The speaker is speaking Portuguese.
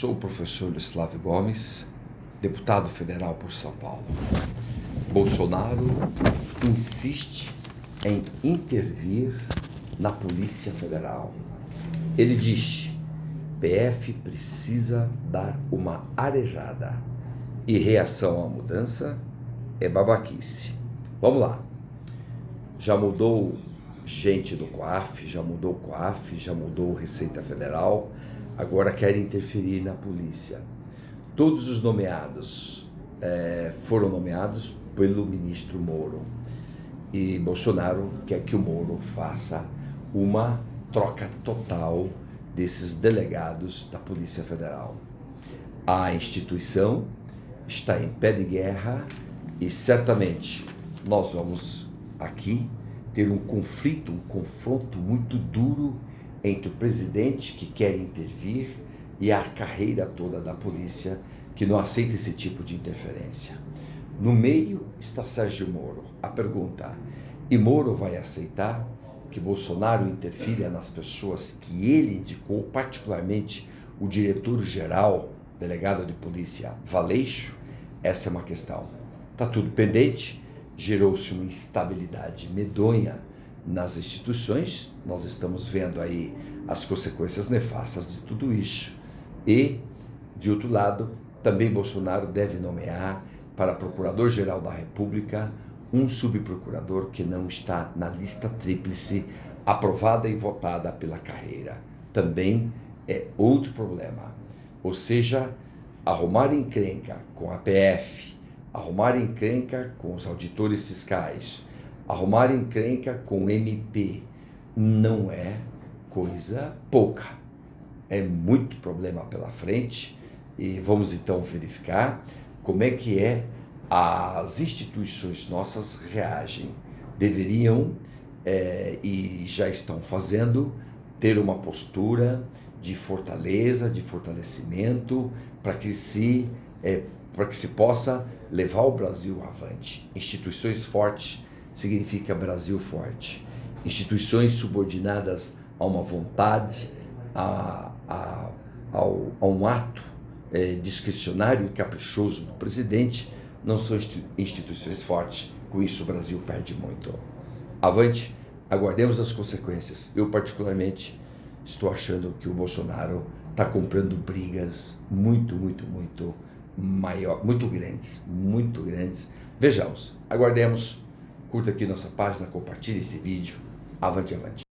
Sou o professor Luislávio Gomes, deputado federal por São Paulo. Bolsonaro insiste em intervir na Polícia Federal. Ele diz: PF precisa dar uma arejada. E reação à mudança é babaquice. Vamos lá. Já mudou gente do COAF, já mudou o COAF, já mudou Receita Federal, agora quer interferir na polícia. Todos os nomeados é, foram nomeados pelo ministro Moro. E Bolsonaro quer que o Moro faça uma troca total desses delegados da Polícia Federal. A instituição está em pé de guerra e certamente nós vamos aqui ter um conflito, um confronto muito duro entre o presidente que quer intervir e a carreira toda da polícia que não aceita esse tipo de interferência. No meio está Sérgio Moro. A pergunta: e Moro vai aceitar que Bolsonaro interfira nas pessoas que ele indicou, particularmente o diretor-geral, delegado de polícia Valeixo? Essa é uma questão. Está tudo pendente gerou-se uma instabilidade medonha nas instituições. Nós estamos vendo aí as consequências nefastas de tudo isso. E, de outro lado, também Bolsonaro deve nomear para Procurador-Geral da República um subprocurador que não está na lista tríplice aprovada e votada pela carreira. Também é outro problema. Ou seja, arrumar encrenca com a PF, arrumar encrenca com os auditores fiscais, arrumar encrenca com MP, não é coisa pouca. É muito problema pela frente e vamos então verificar como é que é as instituições nossas reagem. Deveriam é, e já estão fazendo ter uma postura de fortaleza, de fortalecimento, para que se é, para que se possa levar o Brasil avante. Instituições fortes significa Brasil forte. Instituições subordinadas a uma vontade, a, a, ao, a um ato é, discricionário e caprichoso do presidente, não são instituições fortes. Com isso, o Brasil perde muito. Avante, aguardemos as consequências. Eu, particularmente, estou achando que o Bolsonaro está comprando brigas muito, muito, muito maior, muito grandes, muito grandes. Vejamos, aguardemos, curta aqui nossa página, compartilhe esse vídeo. Avante, avante.